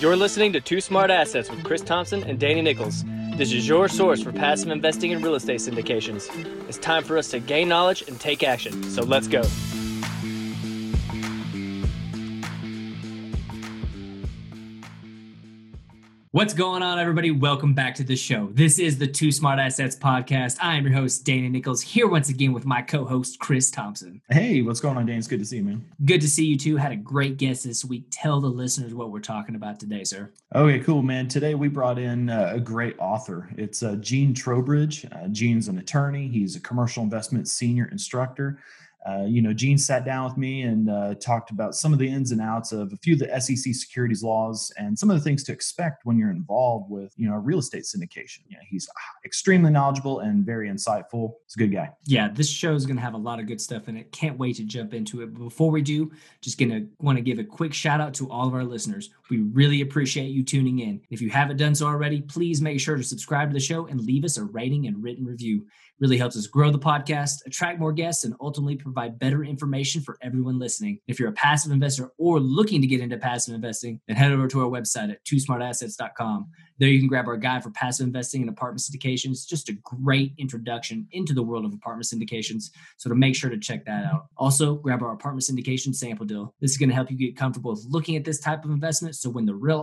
You're listening to Two Smart Assets with Chris Thompson and Danny Nichols. This is your source for passive investing in real estate syndications. It's time for us to gain knowledge and take action. So let's go. What's going on, everybody? Welcome back to the show. This is the Two Smart Assets podcast. I am your host, Danny Nichols, here once again with my co host, Chris Thompson. Hey, what's going on, Dan? It's good to see you, man. Good to see you too. Had a great guest this week. Tell the listeners what we're talking about today, sir. Okay, cool, man. Today we brought in uh, a great author. It's uh, Gene Trowbridge. Uh, Gene's an attorney, he's a commercial investment senior instructor. Uh, you know, Gene sat down with me and uh, talked about some of the ins and outs of a few of the SEC securities laws and some of the things to expect when you're involved with, you know, a real estate syndication. Yeah, he's extremely knowledgeable and very insightful. He's a good guy. Yeah, this show is going to have a lot of good stuff in it. Can't wait to jump into it. But before we do, just going to want to give a quick shout out to all of our listeners. We really appreciate you tuning in. If you haven't done so already, please make sure to subscribe to the show and leave us a rating and written review really helps us grow the podcast, attract more guests, and ultimately provide better information for everyone listening. If you're a passive investor or looking to get into passive investing, then head over to our website at twosmartassets.com. There you can grab our guide for passive investing in apartment syndications. Just a great introduction into the world of apartment syndications. So to make sure to check that out. Also, grab our apartment syndication sample deal. This is going to help you get comfortable with looking at this type of investment. So when the real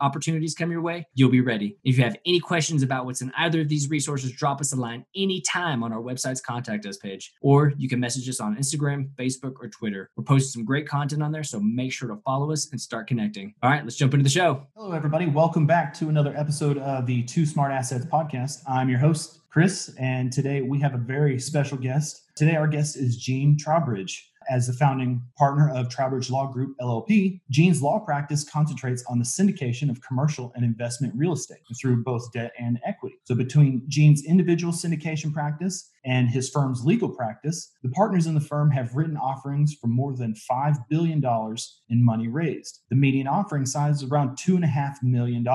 opportunities come your way, you'll be ready. If you have any questions about what's in either of these resources, drop us a line anytime on our website's contact us page, or you can message us on Instagram, Facebook, or Twitter. We're posting some great content on there, so make sure to follow us and start connecting. All right, let's jump into the show. Hello, everybody. Welcome back to another episode of the Two Smart Assets podcast. I'm your host, Chris, and today we have a very special guest. Today, our guest is Gene Trowbridge. As the founding partner of Trowbridge Law Group LLP, Gene's law practice concentrates on the syndication of commercial and investment real estate through both debt and equity. So, between Gene's individual syndication practice and his firm's legal practice, the partners in the firm have written offerings for more than $5 billion in money raised. The median offering size is around $2.5 million.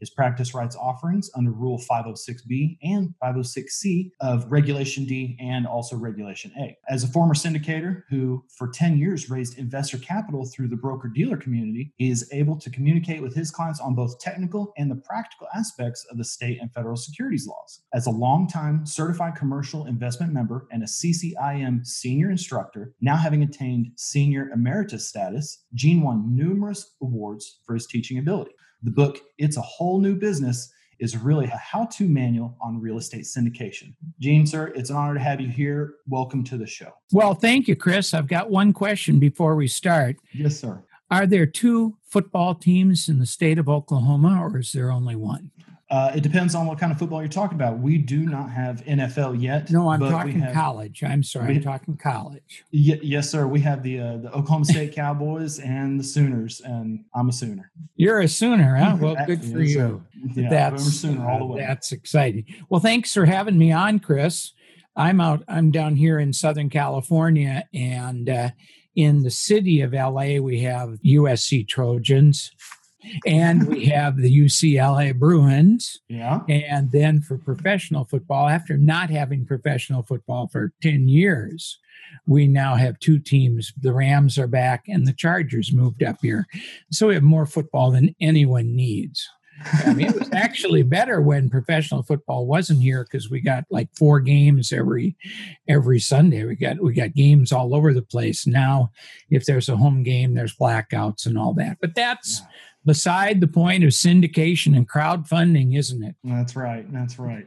His practice writes offerings under Rule 506B and 506C of Regulation D and also Regulation A. As a former syndicator who, for 10 years, raised investor capital through the broker dealer community, he is able to communicate with his clients on both technical and the practical aspects of the state and federal securities laws. As a longtime certified commercial investment member and a CCIM senior instructor, now having attained senior emeritus status, Gene won numerous awards for his teaching ability. The book, It's a Whole New Business, is really a how to manual on real estate syndication. Gene, sir, it's an honor to have you here. Welcome to the show. Well, thank you, Chris. I've got one question before we start. Yes, sir. Are there two football teams in the state of Oklahoma, or is there only one? Uh, it depends on what kind of football you're talking about. We do not have NFL yet. No, I'm talking have, college. I'm sorry, we, I'm talking college. Y- yes, sir. We have the uh, the Oklahoma State Cowboys and the Sooners, and I'm a Sooner. You're a Sooner, huh? Well, good for yes, you. Yeah, that's Sooner all the way. That's exciting. Well, thanks for having me on, Chris. I'm out. I'm down here in Southern California, and uh, in the city of LA, we have USC Trojans and we have the UCLA Bruins. Yeah. And then for professional football, after not having professional football for 10 years, we now have two teams. The Rams are back and the Chargers moved up here. So we have more football than anyone needs. I mean, it was actually better when professional football wasn't here because we got like four games every every Sunday. We got we got games all over the place. Now, if there's a home game, there's blackouts and all that. But that's yeah beside the point of syndication and crowdfunding, isn't it? That's right. That's right.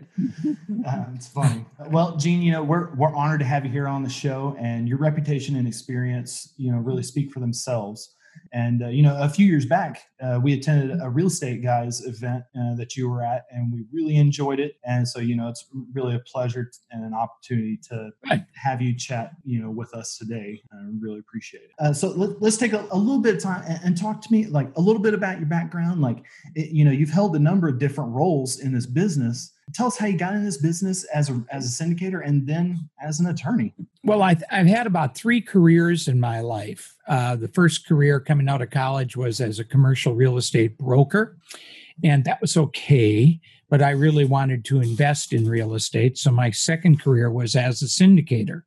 uh, it's funny. Well, Gene, you know, we're we're honored to have you here on the show, and your reputation and experience, you know, really speak for themselves. And uh, you know, a few years back, uh, we attended a real estate guys event uh, that you were at, and we really enjoyed it. And so, you know, it's really a pleasure and an opportunity to right. have you chat, you know, with us today. I really appreciate it. Uh, so let, us take a, a, little bit of time and, and, talk to me, like a little bit about your background. Like, it, you know, you've held a number of different roles in this business tell us how you got in this business as a, as a syndicator and then as an attorney. Well, I've, I've had about three careers in my life. Uh, the first career coming out of college was as a commercial real estate broker. And that was okay but I really wanted to invest in real estate. So my second career was as a syndicator.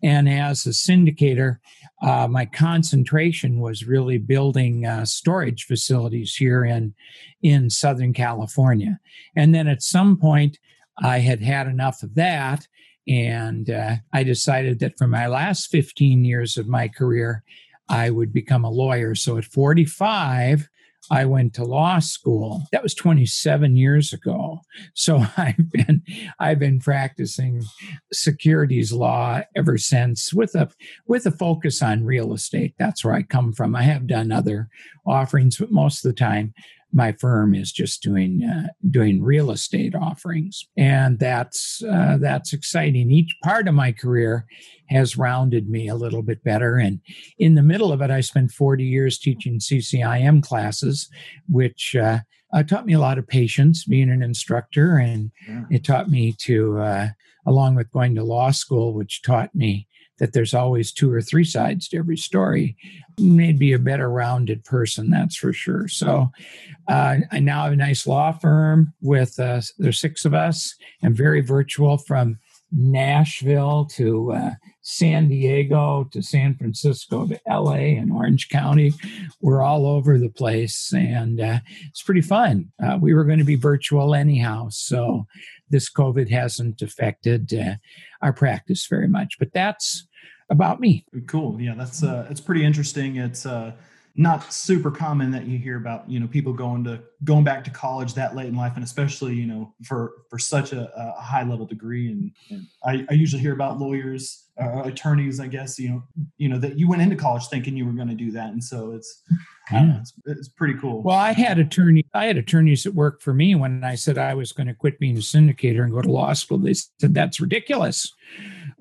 And as a syndicator, uh, my concentration was really building uh, storage facilities here in, in Southern California. And then at some point, I had had enough of that. And uh, I decided that for my last 15 years of my career, I would become a lawyer. So at 45, I went to law school. That was 27 years ago. So I've been I've been practicing securities law ever since with a with a focus on real estate. That's where I come from. I have done other offerings, but most of the time my firm is just doing uh, doing real estate offerings, and that's uh, that's exciting. Each part of my career has rounded me a little bit better, and in the middle of it, I spent 40 years teaching CCIM classes, which uh, uh, taught me a lot of patience, being an instructor, and yeah. it taught me to, uh, along with going to law school, which taught me that there's always two or three sides to every story made me a better rounded person that's for sure. So uh, i now have a nice law firm with uh, there's six of us. And very virtual from nashville to uh, san diego to san francisco to la and orange county. We're all over the place and uh, it's pretty fun. Uh, we were going to be virtual anyhow so this covid hasn't affected uh, our practice very much but that's about me. Cool. Yeah, that's uh, it's pretty interesting. It's uh, not super common that you hear about you know people going to going back to college that late in life, and especially you know for for such a, a high level degree. And, and I, I, usually hear about lawyers, uh, attorneys, I guess you know you know that you went into college thinking you were going to do that, and so it's yeah. It's, it's, pretty cool. Well, I had attorney, I had attorneys that worked for me when I said I was going to quit being a syndicator and go to law school. They said that's ridiculous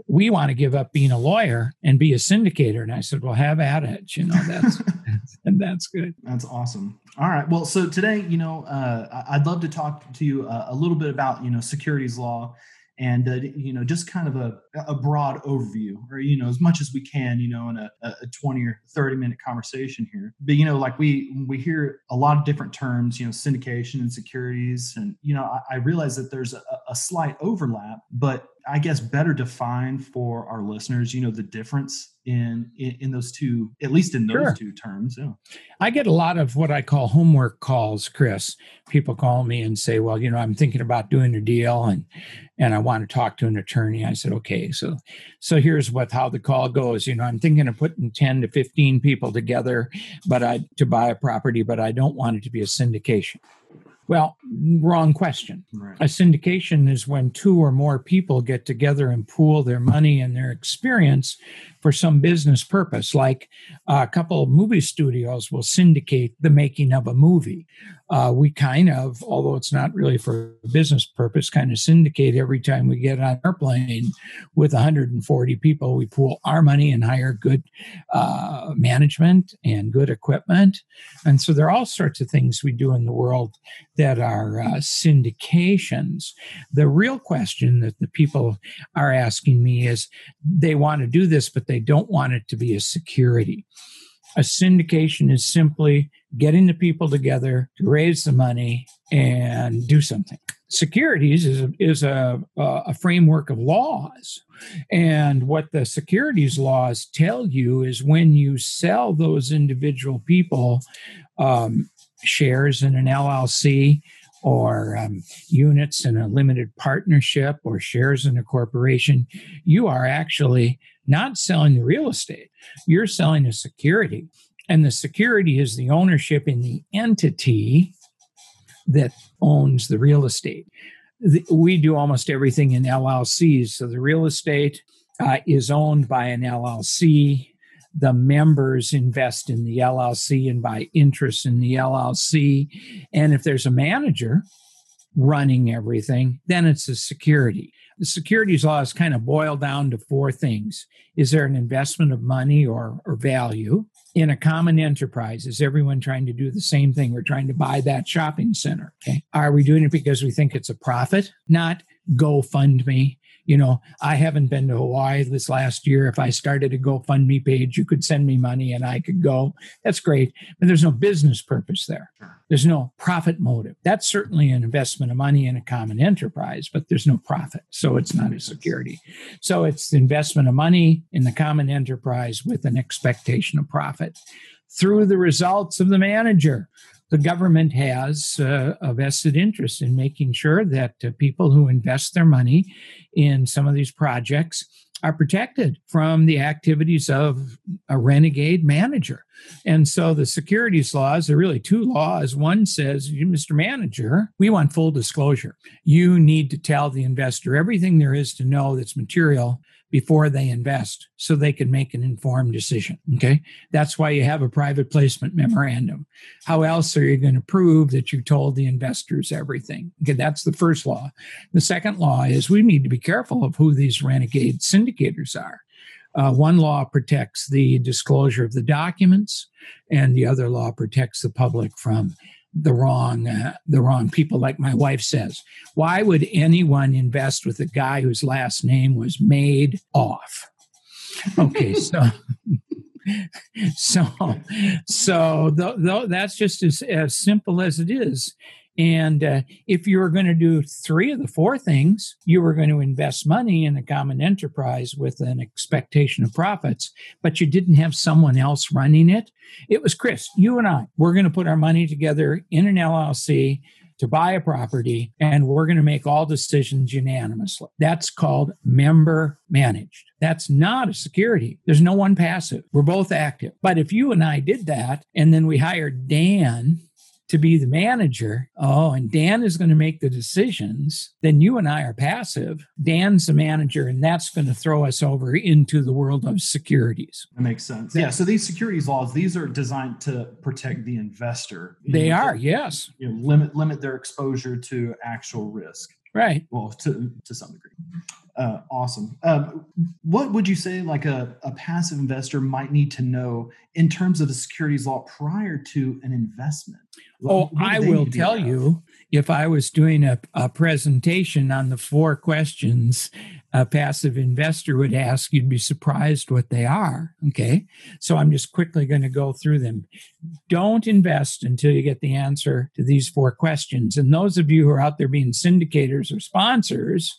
we want to give up being a lawyer and be a syndicator. And I said, well, have at it. You know, that's, and that's good. That's awesome. All right. Well, so today, you know, uh, I'd love to talk to you uh, a little bit about, you know, securities law and uh, you know just kind of a, a broad overview or you know as much as we can you know in a, a 20 or 30 minute conversation here. But you know like we we hear a lot of different terms you know syndication and securities and you know i, I realize that there's a, a slight overlap but I guess better define for our listeners, you know, the difference in in, in those two, at least in those sure. two terms. Yeah. I get a lot of what I call homework calls, Chris. People call me and say, "Well, you know, I'm thinking about doing a deal and and I want to talk to an attorney." I said, "Okay, so so here's what how the call goes. You know, I'm thinking of putting 10 to 15 people together, but I to buy a property, but I don't want it to be a syndication." Well, wrong question. Right. A syndication is when two or more people get together and pool their money and their experience for some business purpose. Like a couple of movie studios will syndicate the making of a movie. Uh, we kind of, although it's not really for business purpose, kind of syndicate every time we get on an airplane with 140 people. We pool our money and hire good uh, management and good equipment. And so there are all sorts of things we do in the world that are uh, syndications. The real question that the people are asking me is they want to do this, but they don't want it to be a security. A syndication is simply getting the people together to raise the money and do something. Securities is a, is a, a framework of laws. And what the securities laws tell you is when you sell those individual people um, shares in an LLC or um, units in a limited partnership or shares in a corporation, you are actually not selling the real estate. You're selling a security. And the security is the ownership in the entity that owns the real estate. We do almost everything in LLCs. So the real estate uh, is owned by an LLC. The members invest in the LLC and buy interest in the LLC. And if there's a manager running everything, then it's a security the securities laws kind of boil down to four things. Is there an investment of money or, or value in a common enterprise? Is everyone trying to do the same thing? We're trying to buy that shopping center. Okay. Are we doing it because we think it's a profit? Not GoFundMe. You know, I haven't been to Hawaii this last year. If I started a GoFundMe page, you could send me money and I could go. That's great. But there's no business purpose there. There's no profit motive. That's certainly an investment of money in a common enterprise, but there's no profit. So it's not a security. So it's the investment of money in the common enterprise with an expectation of profit through the results of the manager the government has uh, a vested interest in making sure that uh, people who invest their money in some of these projects are protected from the activities of a renegade manager. And so the securities laws are really two laws. One says, Mr. Manager, we want full disclosure. You need to tell the investor everything there is to know that's material before they invest so they can make an informed decision. Okay. That's why you have a private placement memorandum. How else are you going to prove that you told the investors everything? Okay. That's the first law. The second law is we need to be careful of who these renegade syndicators are. Uh, one law protects the disclosure of the documents, and the other law protects the public from the wrong uh, the wrong people like my wife says. Why would anyone invest with a guy whose last name was made off? Okay so so so th- th- that's just as, as simple as it is and uh, if you were going to do three of the four things, you were going to invest money in a common enterprise with an expectation of profits, but you didn't have someone else running it. It was Chris, you and I, we're going to put our money together in an LLC to buy a property and we're going to make all decisions unanimously. That's called member managed. That's not a security. There's no one passive. We're both active. But if you and I did that and then we hired Dan to be the manager, oh, and Dan is going to make the decisions, then you and I are passive. Dan's the manager, and that's going to throw us over into the world of securities. That makes sense. Yeah. So these securities laws, these are designed to protect the investor. They know, are, to, yes. You know, limit limit their exposure to actual risk. Right. Well, to to some degree. Uh, awesome. Um, what would you say, like a, a passive investor might need to know in terms of the securities law prior to an investment? Oh, I will tell you if I was doing a, a, presentation on the four questions a passive investor would ask, you'd be surprised what they are. Okay. So I'm just quickly going to go through them. Don't invest until you get the answer to these four questions. And those of you who are out there being syndicators or sponsors,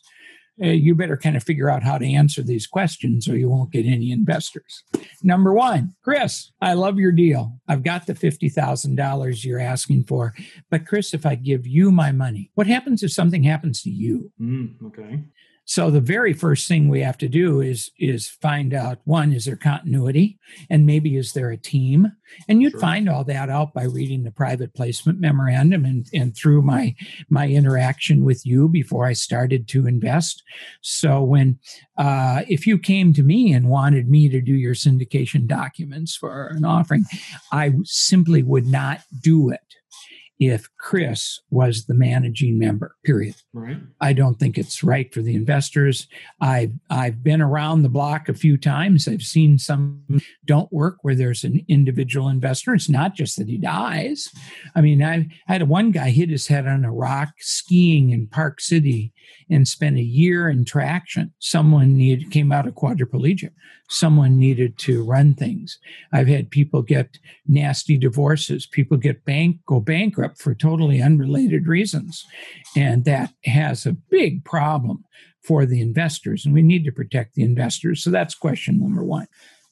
uh, you better kind of figure out how to answer these questions or you won't get any investors. Number one, Chris, I love your deal. I've got the $50,000 you're asking for. But, Chris, if I give you my money, what happens if something happens to you? Mm, okay. So the very first thing we have to do is is find out one is there continuity and maybe is there a team and you'd sure. find all that out by reading the private placement memorandum and and through my my interaction with you before I started to invest. So when uh, if you came to me and wanted me to do your syndication documents for an offering, I simply would not do it if Chris was the managing member, period. Right. I don't think it's right for the investors. I've I've been around the block a few times. I've seen some don't work where there's an individual investor. It's not just that he dies. I mean, I, I had one guy hit his head on a rock skiing in Park City and spent a year in traction. Someone needed came out of quadriplegia. Someone needed to run things. I've had people get nasty divorces. People get bank go bankrupt for totally unrelated reasons, and that has a big problem for the investors. And we need to protect the investors. So that's question number one.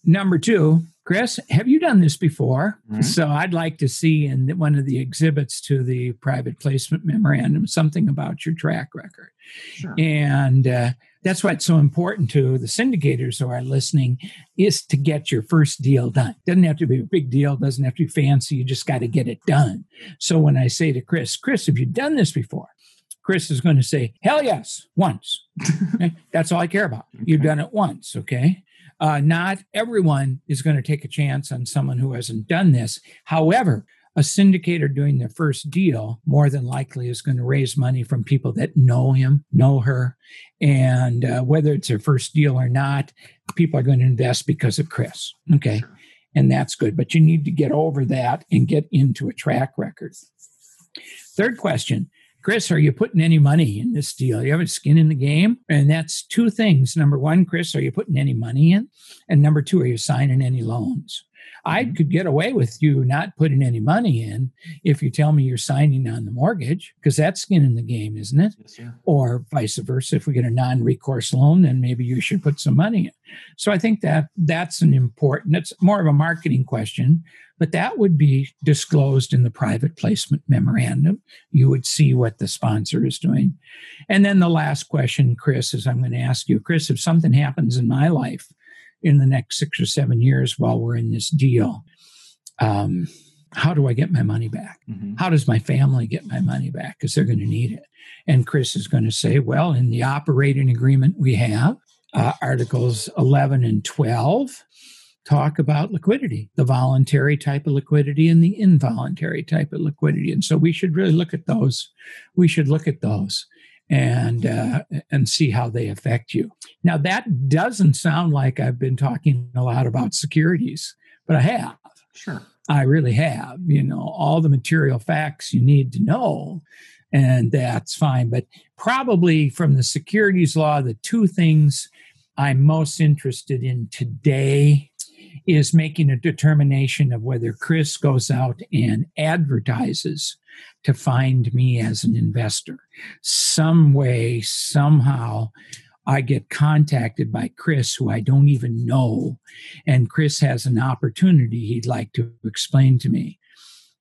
Number two, Chris, have you done this before? Mm-hmm. So I'd like to see in one of the exhibits to the private placement memorandum something about your track record. Sure. And uh, that's why it's so important to the syndicators who are listening is to get your first deal done. Doesn't have to be a big deal, doesn't have to be fancy. You just got to get it done. So when I say to Chris, Chris, have you done this before? Chris is going to say, hell yes, once. okay? That's all I care about. Okay. You've done it once. Okay. Uh, not everyone is going to take a chance on someone who hasn't done this. However, a syndicator doing their first deal more than likely is going to raise money from people that know him, know her. And uh, whether it's their first deal or not, people are going to invest because of Chris. Okay. Sure. And that's good. But you need to get over that and get into a track record. Third question Chris, are you putting any money in this deal? You have a skin in the game? And that's two things. Number one, Chris, are you putting any money in? And number two, are you signing any loans? I Mhm. could get away with you not putting any money in if you tell me you're signing on the mortgage, because that's skin in the game, isn't it? Yes, sir. Or vice versa. If we get a non recourse loan, then maybe you should put some money in. So I think that that's an important, it's more of a marketing question, but that would be disclosed in the private placement memorandum. You would see what the sponsor is doing. And then the last question, Chris, is I'm going to ask you, Chris, if something happens in my life in the next six or seven years while we're in this deal, um, how do I get my money back? Mhm. How does my family get my money back? Because they're going to need it. And Chris is going to say, well, in the operating agreement we have, uh, Articles 11 and 12 talk about liquidity, the voluntary type of liquidity and the involuntary type of liquidity. And so we should really look at those. We should look at those and uh, and see how they affect you. Now that doesn't sound like I've been talking a lot about securities, but I have. Sure. I really have, you know, all the material facts you need to know, and that's fine. But probably from the securities law, the two things I'm most interested in today is making a determination of whether Chris goes out and advertises to find me as an investor. Some way, somehow, I get contacted by Chris, who I don't even know, and Chris has an opportunity he'd like to explain to me.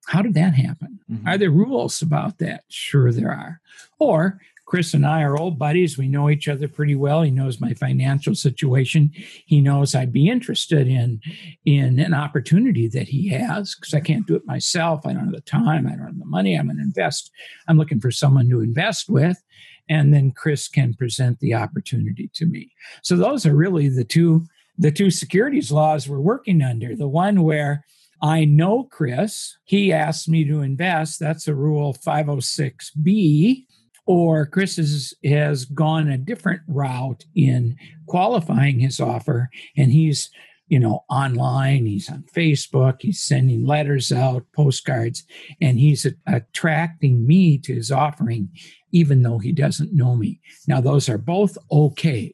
How did that happen? Mhm. Are there rules about that? Sure, there are. Or Chris and I are old buddies. We know each other pretty well. He knows my financial situation. He knows I'd be interested in in an opportunity that he has because I can't do it myself. I don't have the time. I don't have the money. I'm to invest. I'm looking for someone to invest with. And then Chris can present the opportunity to me. So those are really the two the two securities laws we're working under. The one where I know Chris, he asked me to invest. That's a rule 506B. Or Chris is, has gone a different route in qualifying his offer, and he's you know online he's on facebook he's sending letters out postcards and he's a- attracting me to his offering even though he doesn't know me. Now those are both okay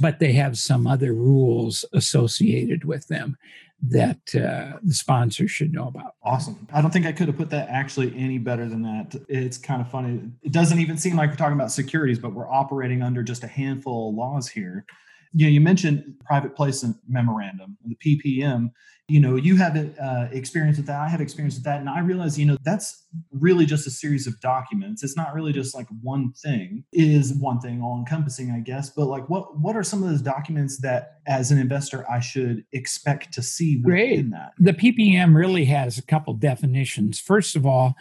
but they have some other rules associated with them that uh, the sponsor should know about Awesome. I don't think I could have put that actually any better than that. It's kind of funny. It doesn't even seem like we're talking about securities, but we're operating under just a handful of laws here. You know, you mentioned private placement memorandum, the PPM. You know, you have uh, experience with that. I have experience with that, and I realize, you know, that's really just a series of documents. It's not really just like one thing. It is one thing, all encompassing, I guess. But like, what what are some of those documents that, as an investor, I should expect to see Great. within that? the ppm really has a couple definitions first of all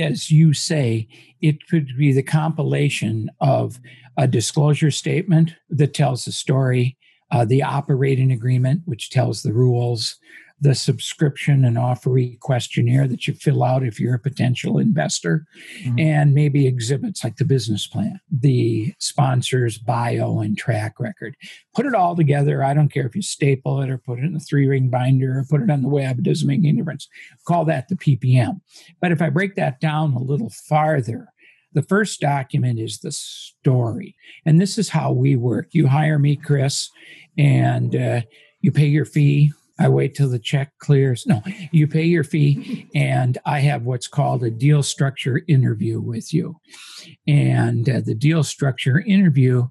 as you say it could be the compilation of a disclosure statement that tells the story uh, the operating agreement which tells the rules the subscription and offeree questionnaire that you fill out if you're a potential investor Mhm. and maybe exhibits like the business plan the sponsor's bio and track record put it all together. I don't care if you staple it or put it in a three ring binder or put it on the web, it doesn't make any difference. Call that the PPM. But if I break that down a little farther, the first document is the story. And this is how we work. You hire me, Chris, and uh, you pay your fee. I wait till the check clears. No, you pay your fee, and I have what's called a deal structure interview with you. And uh, the deal structure interview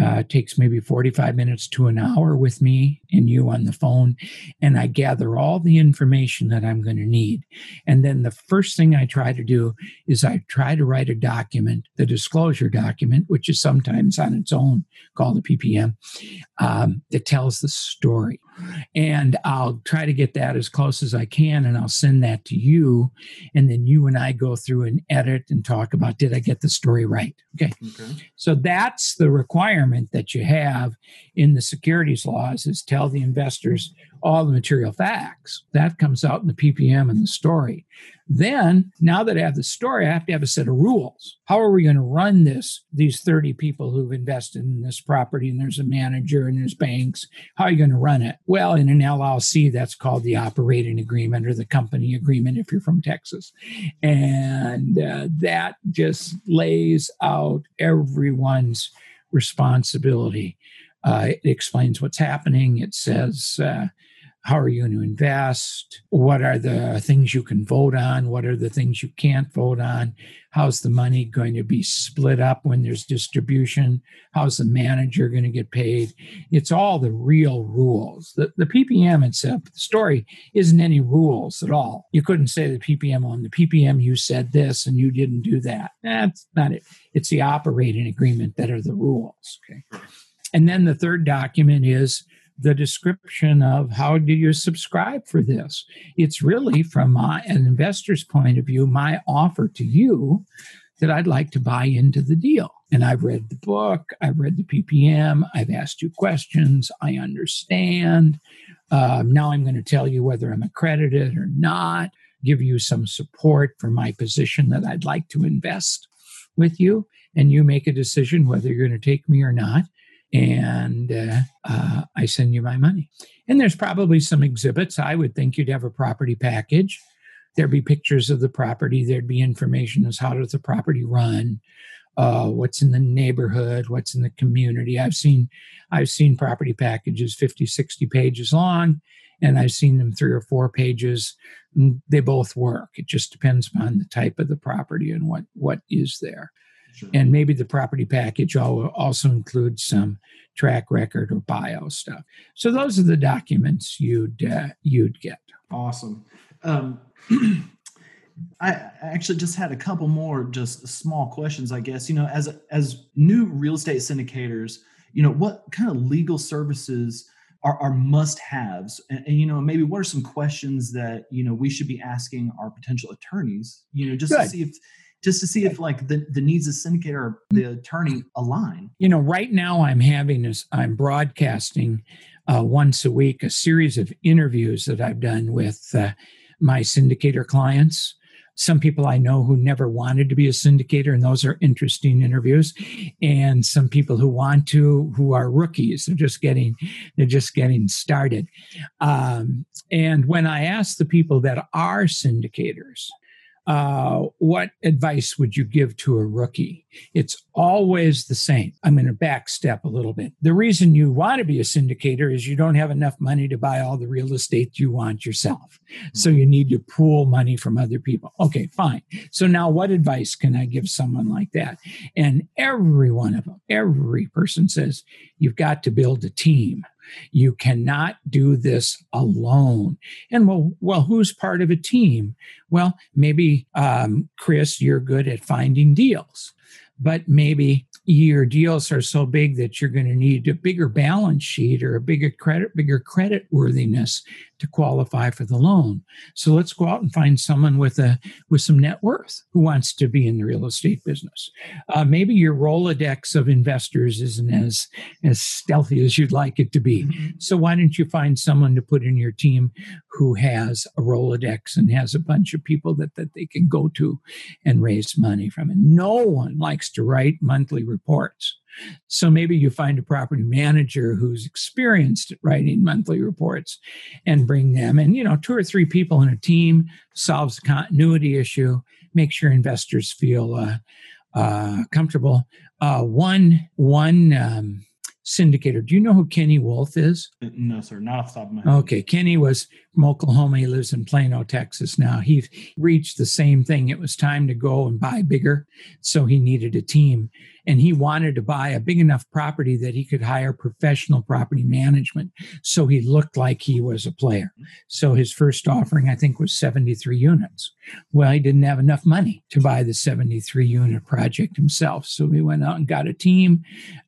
uh, takes maybe 45 minutes to an hour with me and you on the phone. And I gather all the information that I'm going to need. And then the first thing I try to do is I try to write a document, the disclosure document, which is sometimes on its own called the PPM, um, that tells the story. And I'll try to get that as close as I can and I'll send that to you. And then you and I go through and edit and talk about did I get the story right? Okay. Okay. So that's the requirement that you have in the securities laws is tell the investors all the material facts. That comes out in the PPM and the story. Then, now that I have the story, I have to have a set of rules. How are we going to run this? These 30 people who've invested in this property, and there's a manager and there's banks. How are you going to run it? Well, in an LLC, that's called the operating agreement or the company agreement if you're from Texas. And uh, that just lays out everyone's responsibility. Uh, it explains what's happening. It says, uh, how are you going to invest? What are the things you can vote on? What are the things you can't vote on? How's the money going to be split up when there's distribution? How's the manager going to get paid? It's all the real rules. The, the PPM itself, the story isn't any rules at all. You couldn't say the PPM on the PPM, you said this and you didn't do that. That's not it. It's the operating agreement that are the rules. Okay. And then the third document is the description of how do you subscribe for this. It's really, from my, an investor's point of view, my offer to you that I'd like to buy into the deal. And I've read the book, I've read the PPM, I've asked you questions, I understand. Um, now I'm going to tell you whether I'm accredited or not, give you some support for my position that I'd like to invest with you. And you make a decision whether you're going to take me or not and uh, uh, I send you my money. And there's probably some exhibits. I would think you'd have a property package. There'd be pictures of the property. There'd be information as how does the property run, uh, what's in the neighborhood, what's in the community. I've seen, I've seen property packages 50, 60 pages long, and I've seen them three or four pages. They both work. It just depends on the type of the property and what what is there. Sure. And maybe the property package also includes some track record or bio stuff. So those are the documents you'd uh, you'd get. Awesome. Um, I actually just had a couple more just small questions. I guess you know, as as new real estate syndicators, you know, what kind of legal services are, are must haves, and, and, you know, maybe what are some questions that you know we should be asking our potential attorneys, you know, just Good. to see if just to see if like the, the needs of syndicate or the attorney align you know right now i'm having this i'm broadcasting uh, once a week a series of interviews that i've done with uh, my syndicator clients some people I know who never wanted to be a syndicator, and those are interesting interviews. And some people who want to, who are rookies, they're just getting, they're just getting started. Um, and when I ask the people that are syndicators, uh, what advice would you give to a rookie? It's always the same. I'm going to backstep a little bit. The reason you want to be a syndicator is you don't have enough money to buy all the real estate you want yourself. So you need to pool money from other people. Okay, fine. So now what advice can I give someone like that? And every one of them, every person says, you've got to build a team. You cannot do this alone. And well, well, who's part of a team? Well, maybe um, Chris, you're good at finding deals, but maybe your deals are so big that you're going to need a bigger balance sheet or a bigger credit, bigger credit worthiness to qualify for the loan. So let's go out and find someone with a with some net worth who wants to be in the real estate business. Uh, maybe your Rolodex of investors isn't as as stealthy as you'd like it to be. Mm-hmm. So why don't you find someone to put in your team who has a Rolodex and has a bunch of people that that they can go to and raise money from? And no one likes to write monthly reports. So maybe you find a property manager who's experienced at writing monthly reports and bring them. And, you know, two or three people in a team solves the continuity issue, makes your investors feel uh, uh, comfortable. Uh, one, one, um, syndicator. Do you know who Kenny Wolf is? No, sir, not off the top of my head. Okay, Kenny was from Oklahoma. He lives in Plano, Texas now. He reached the same thing. It was time to go and buy bigger, so he needed a team and he wanted to buy a big enough property that he could hire professional property management so he looked like he was a player. So his first offering, I think, was 73 units. Well, he didn't have enough money to buy the 73 unit project himself. So he went out and got a team.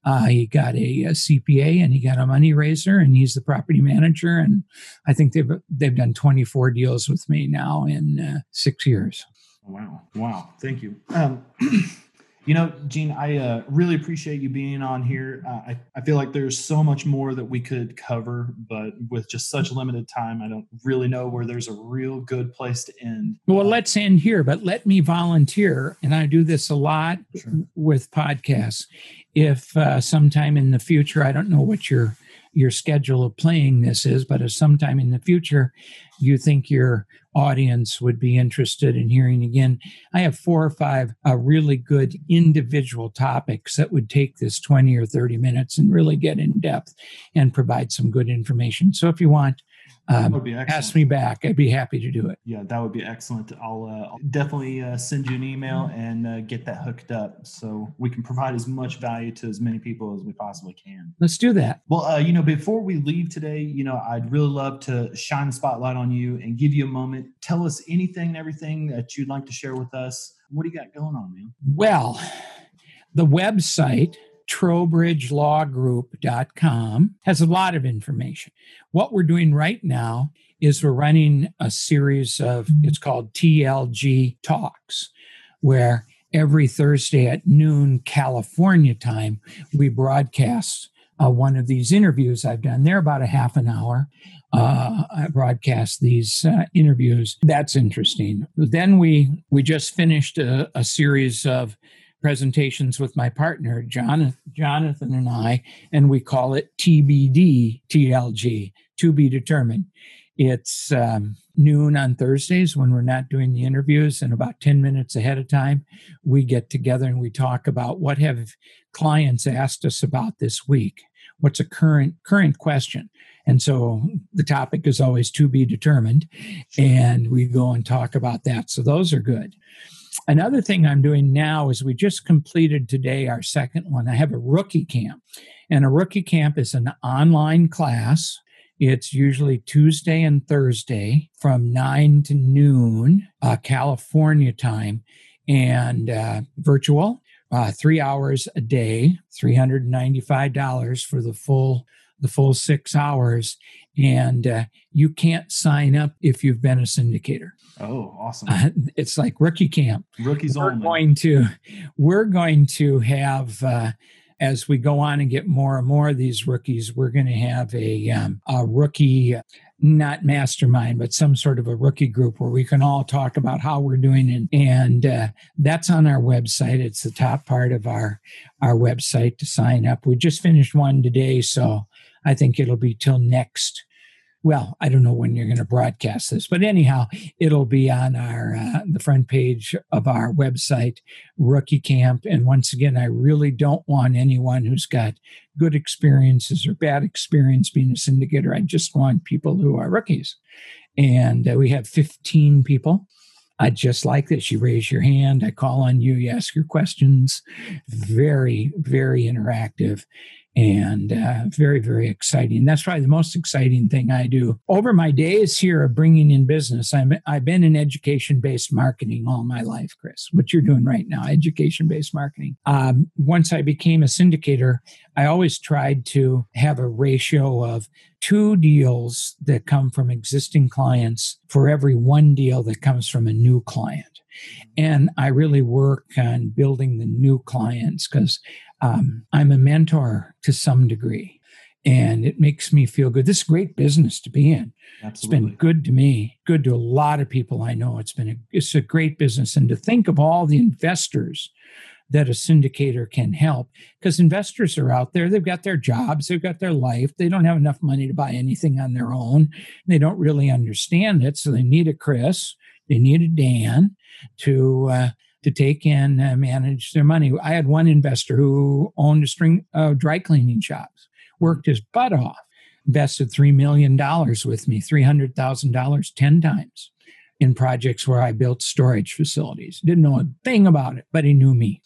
Uh, he got a, a, CPA and he got a money raiser, and he's the property manager. And I think they've they've done 24 deals with me now in uh, six years. Wow! Wow! Thank you. Um, You know, Gene, I uh, really appreciate you being on here. Uh, I, I feel like there's so much more that we could cover, but with just such limited time, I don't really know where there's a real good place to end. Well, let's end here, but let me volunteer. And I do this a lot Sure. with podcasts. If uh, sometime in the future, I don't know what your your schedule of playing this is, but if sometime in the future you think your audience would be interested in hearing again, I have four or five uh, really good individual topics that would take this 20 or 30 minutes and really get in depth and provide some good information. So if you want, um, would be ask me back. I'd be happy to do it. Yeah, that would be excellent. I'll, uh, I'll definitely uh, send you an email and uh, get that hooked up so we can provide as much value to as many people as we possibly can. Let's do that. Well, uh, you know, before we leave today, you know, I'd really love to shine the spotlight on you and give you a moment. Tell us anything and everything that you'd like to share with us. What do you got going on, man? Well, the website, trowbridgelawgroup.com, has a lot of information. What we're doing right now is we're running a series of, it's called TLG Talks, where every Thursday at noon California time, we broadcast uh, one of these interviews I've done. They're about a half an hour. Uh, I broadcast these uh, interviews. That's interesting. Then we we just finished a, a series of presentations with my partner Jonathan, and I, and we call it TBD TLG to be determined. It's um, noon on Thursdays when we're not doing the interviews, and about 10 minutes ahead of time, we get together and we talk about what have clients asked us about this week. What's a current current question? And so the topic is always to be determined, and we go and talk about that. So those are good. Another thing I'm doing now is we just completed today our second one. I have a rookie camp, and a rookie camp is an online class. It's usually Tuesday and Thursday from 9 to noon, uh, California time, and uh, virtual, uh, three hours a day, $395 for the full the full six hours and uh, you can't sign up if you've been a syndicator Oh, awesome. uh, it's like rookie camp Rookies we're only. going to we're going to have uh, as we go on and get more and more of these rookies we're going to have a, um, a rookie not mastermind but some sort of a rookie group where we can all talk about how we're doing and, and uh, that's on our website it's the top part of our our website to sign up we just finished one today so i think it'll be till next well, I don't know when you're going to broadcast this, but anyhow, it'll be on our uh, the front page of our website, Rookie Camp. And once again, I really don't want anyone who's got good experiences or bad experience being a syndicator. I just want people who are rookies. And uh, we have 15 people. I just like this. You raise your hand, I call on you, you ask your questions. Very, very interactive and uh, very, very exciting. That's probably the most exciting thing I do. Over my days here of bringing in business, I'm, I've been in education based marketing all my life, Chris. What you're doing right now, education based marketing. Um, once I became a syndicator, I always tried to have a ratio of two deals that come from existing clients for every one deal that comes from a new client. And I really work on building the new clients because um, I'm a mentor to some degree, and it makes me feel good. This is great business to be in. It's been good to me, good to a lot of people I know. It's been a, it's a great business, and to think of all the investors that a syndicator can help, because investors are out there. They've got their jobs, they've got their life. They don't have enough money to buy anything on their own. They don't really understand it, so they need a Chris, they need a Dan to. Uh, to take and uh, manage their money. I had one investor who owned a string of dry cleaning shops, worked his butt off, invested $3 million with me, $300,000 10 times in projects where I built storage facilities. Didn't know a thing about it, but he knew me.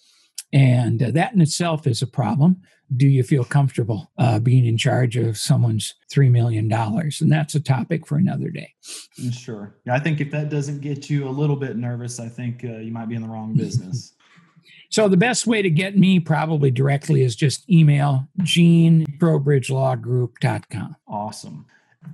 And uh, that in itself is a problem. Do you feel comfortable uh, being in charge of someone's $3 million? And that's a topic for another day. Sure. Yeah, I think if that doesn't get you a little bit nervous, I think uh, you might be in the wrong business. So the best way to get me probably directly is just email gene trowbridgelawgroup.com. awesome.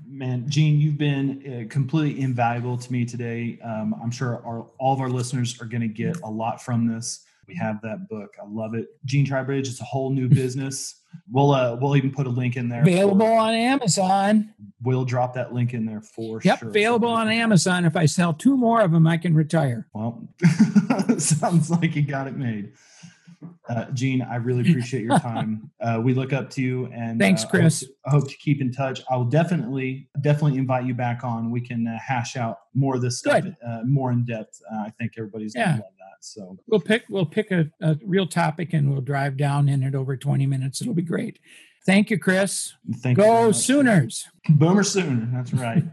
Man, Gene, you've been uh, completely invaluable to me today. Um, I'm sure our, all of our listeners are going to get a lot from this. We have that book. I love it. Gene Trowbridge, it's a whole new business. We'll uh, we'll even put a link in there. Available on Amazon. We'll drop that link in there for Yep, sure. available on Amazon. If I sell two more of them, I can retire. Well, sounds like you got it made. Uh, Gene, I really appreciate your time. Uh, we look up to you, and Thanks, uh, I Chris. hope, I hope to keep in touch. I will definitely, definitely invite you back on. We can uh, hash out more of this stuff, uh, more in depth. Uh, I think everybody's Yeah. gonna love that. So, We'll pick we'll pick a, a real topic and we'll drive down in it over 20 minutes. It'll be great. Thank you, Chris. thank you. Go much. Sooners. Boomer Sooner. That's right.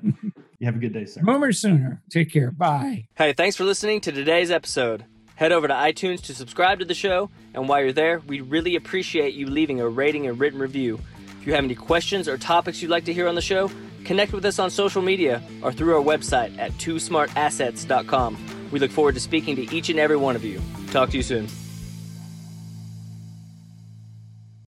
you have a good day, sir. Boomer Sooner. Take care. Bye. Hey, thanks for listening to today's episode. Head over to iTunes to subscribe to the show, and while you're there, we'd really appreciate you leaving a rating and written review. If you have any questions or topics you'd like to hear on the show, connect with us on social media or through our website at twosmartassets.com. We look forward to speaking to each and every one of you. Talk to you soon.